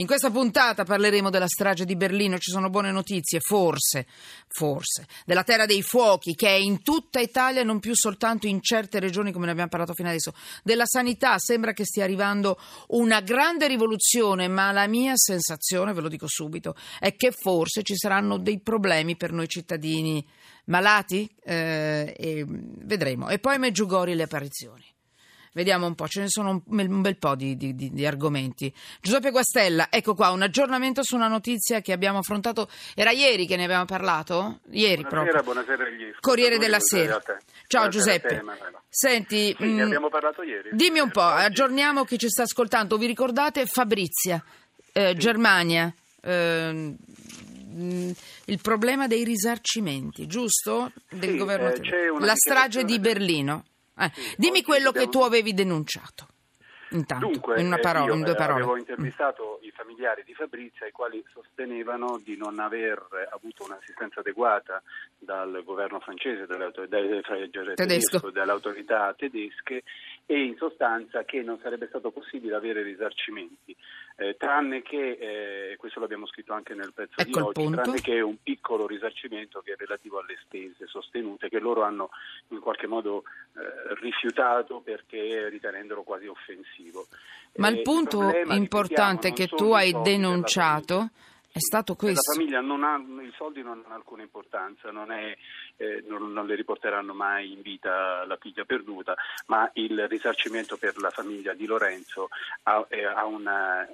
In questa puntata parleremo della strage di Berlino, ci sono buone notizie, forse, forse, della terra dei fuochi che è in tutta Italia, non più soltanto in certe regioni come ne abbiamo parlato fino adesso, della sanità, sembra che stia arrivando una grande rivoluzione, ma la mia sensazione, ve lo dico subito, è che forse ci saranno dei problemi per noi cittadini malati, eh, e vedremo. E poi Meggiugori le apparizioni. Vediamo un po', ce ne sono un bel po' di, di, di, argomenti. Giuseppe Guastella, ecco qua, un aggiornamento su una notizia che abbiamo affrontato. Era ieri che ne abbiamo parlato? Ieri buonasera, proprio. Buonasera agli Corriere della Sera. Ciao buonasera Giuseppe. Te, Senti, sì, mh, abbiamo parlato ieri. Dimmi un po', aggiorniamo chi ci sta ascoltando. Vi ricordate Fabrizia, eh, sì. Germania? Eh, il problema dei risarcimenti, giusto? Del sì, governo eh, La strage di Berlino. Eh, dimmi quello che tu avevi denunciato. Intanto, Dunque, in, una parola, in due parole. Avevo intervistato mm. i familiari di Fabrizia, i quali sostenevano di non aver avuto un'assistenza adeguata dal governo francese, tedesco. tedesco, dalle autorità tedesche e in sostanza che non sarebbe stato possibile avere risarcimenti. Eh, tranne che, eh, questo l'abbiamo scritto anche nel pezzo ecco di oggi, tranne che un piccolo risarcimento che è relativo alle spese sostenute, che loro hanno in qualche modo eh, rifiutato perché ritenendolo quasi offensivo. Ma il punto il importante che tu hai denunciato è stato questo. La famiglia non ha, i soldi non hanno alcuna importanza, non, è, eh, non, non, le riporteranno mai in vita la figlia perduta, ma il risarcimento per la famiglia di Lorenzo ha, è, ha una,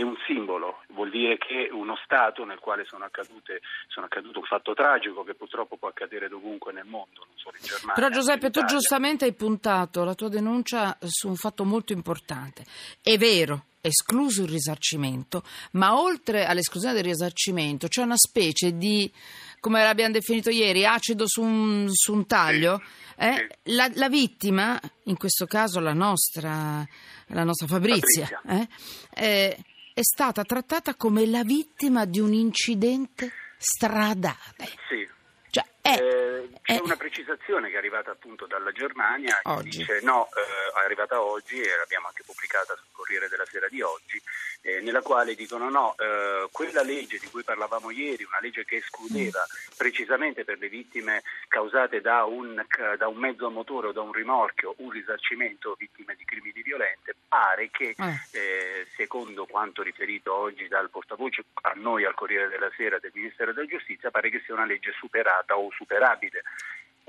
è, un simbolo, vuol dire che uno Stato nel quale sono, accadute, sono accaduto un fatto tragico che purtroppo può accadere dovunque nel mondo, non solo in Germania. Però Giuseppe, tu giustamente hai puntato la tua denuncia su un fatto molto importante. È vero escluso il risarcimento, ma oltre all'esclusione del risarcimento c'è una specie di, come l'abbiamo definito ieri, acido su un, su un taglio. Eh? La, la, vittima, in questo caso la nostra, la nostra Fabrizia. Eh? Eh, è stata trattata come la vittima di un incidente stradale. Sì. Cioè, è, eh, c'è è... una precisazione che è arrivata appunto dalla Germania che oggi. dice no, eh, è arrivata oggi e l'abbiamo anche pubblicata sul Corriere della Sera di oggi, eh, nella quale dicono no, eh, quella legge di cui parlavamo ieri, una legge che escludeva precisamente per le vittime causate da un, da un, mezzo a motore o da un rimorchio un risarcimento vittime di crimini violenti, pare che eh, secondo quanto riferito oggi dal portavoce a noi al Corriere della Sera del Ministero della Giustizia, pare che sia una legge superata o superabile.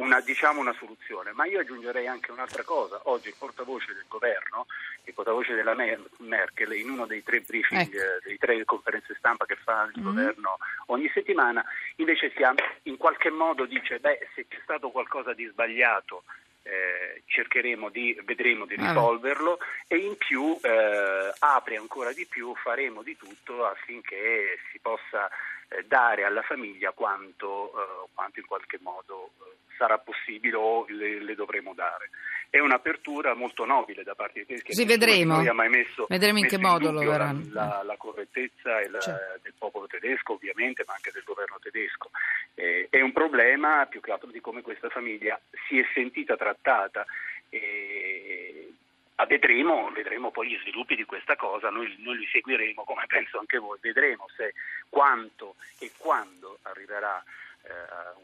Una, diciamo una soluzione, ma io aggiungerei anche un'altra cosa. Oggi il portavoce del governo, il portavoce della Merkel, in uno dei tre briefing, ecco. eh, dei tre conferenze stampa che fa il mm-hmm. governo ogni settimana, invece si ha, in qualche modo dice, beh, se c'è stato qualcosa di sbagliato eh, cercheremo di, vedremo di risolverlo e in più eh, apre ancora di più, faremo di tutto affinché si possa dare alla famiglia quanto, eh, quanto in qualche modo eh, sarà possibile o le, le, dovremo dare. È un'apertura molto nobile da parte dei tedeschi. Sì, vedremo. Non ha mai messo, vedremo in che modo lo verranno. La, la, la, correttezza la, certo. del popolo tedesco, ovviamente, ma anche del governo tedesco. Eh, è un problema più che altro di come questa famiglia si è sentita trattata. Eh, vedremo, vedremo, poi gli sviluppi di questa cosa, noi, noi, li seguiremo come penso anche voi, vedremo se quanto e quando arriverà eh,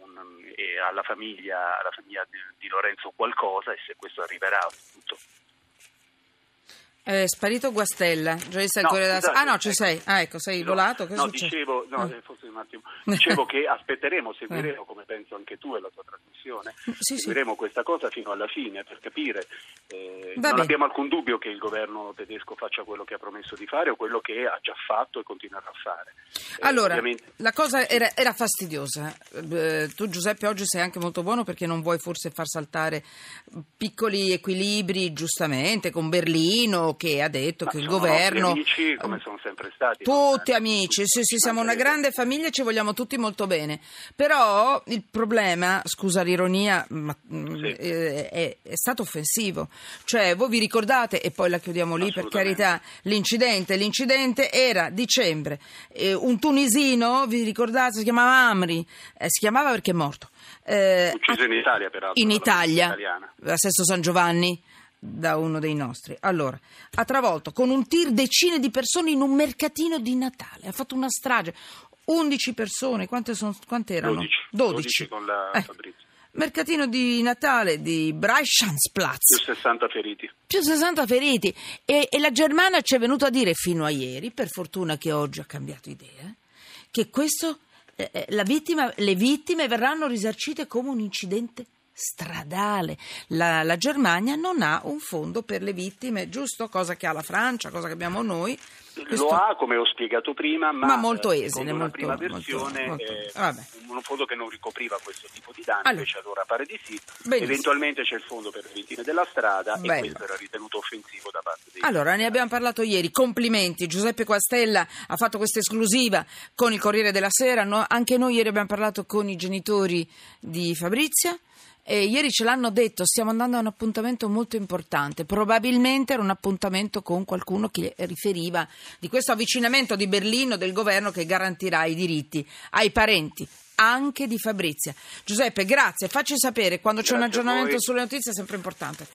un, alla, famiglia, alla famiglia di, di, Lorenzo qualcosa e se questo arriverà appunto. È sparito Guastella, giornalista no, da... scusate, Ah no, ci ecco. sei. Ah ecco, sei no, volato? Che no, succede? dicevo, no, eh. forse un attimo. Dicevo che aspetteremo, seguiremo, come penso anche tu e la tua trasmissione, sì, seguiremo sì. questa cosa fino alla fine per capire. Eh, non bene. abbiamo alcun dubbio che il governo tedesco faccia quello che ha promesso di fare o quello che ha già fatto e continuerà a fare. Eh, allora, ovviamente... la cosa era, era fastidiosa. Eh, tu Giuseppe oggi sei anche molto buono perché non vuoi forse far saltare piccoli equilibri, giustamente, con Berlino che ha detto Ma che il governo... Amici, come sono sempre stati. Tutti amici, sì, sì, siamo una grande famiglia e ci vogliamo tutti molto bene. Però il problema, scusa l'ironia, ma, sì. eh, è, è, stato offensivo. Cioè, voi vi ricordate, e poi la chiudiamo lì per carità, l'incidente. L'incidente era dicembre. Eh, un tunisino, vi ricordate, si chiamava Amri, eh, si chiamava perché è morto. Eh, Ucciso in Italia, peraltro. In Italia, a Sesto San Giovanni da uno dei nostri. Allora, ha travolto con un tir decine di persone in un mercatino di Natale. Ha fatto una strage. 11 persone, quante, sono, quante erano? 12. 12 con la eh. Fabrizio. Mercatino di Natale di Breichansplatz. Più 60 feriti. Più 60 feriti. E, e la Germania ci è venuta a dire fino a ieri, per fortuna che oggi ha cambiato idea, che questo, eh, eh vittima, le vittime verranno risarcite come un incidente stradale. La, la, Germania non ha un fondo per le vittime, giusto? Cosa che ha la Francia, cosa che abbiamo noi. Questo... Lo ha, come ho spiegato prima, ma, ma molto esile. Molto, prima versione, molto, molto. Eh, un fondo che non ricopriva questo tipo di danni, allora. invece allora pare di sì. Benissimo. Eventualmente c'è il fondo per le vittime della strada Bello. e questo era ritenuto offensivo da parte dei... Allora, ne abbiamo parlato ieri, complimenti. Giuseppe Quastella ha fatto questa esclusiva con il Corriere della Sera, no? anche noi ieri abbiamo parlato con i genitori di Fabrizia. E ieri ce l'hanno detto, stiamo andando a un appuntamento molto importante. Probabilmente era un appuntamento con qualcuno che riferiva di questo avvicinamento di Berlino del governo che garantirà i diritti ai parenti anche di Fabrizia. Giuseppe, grazie. Facci sapere quando grazie c'è un aggiornamento sulle notizie, è sempre importante.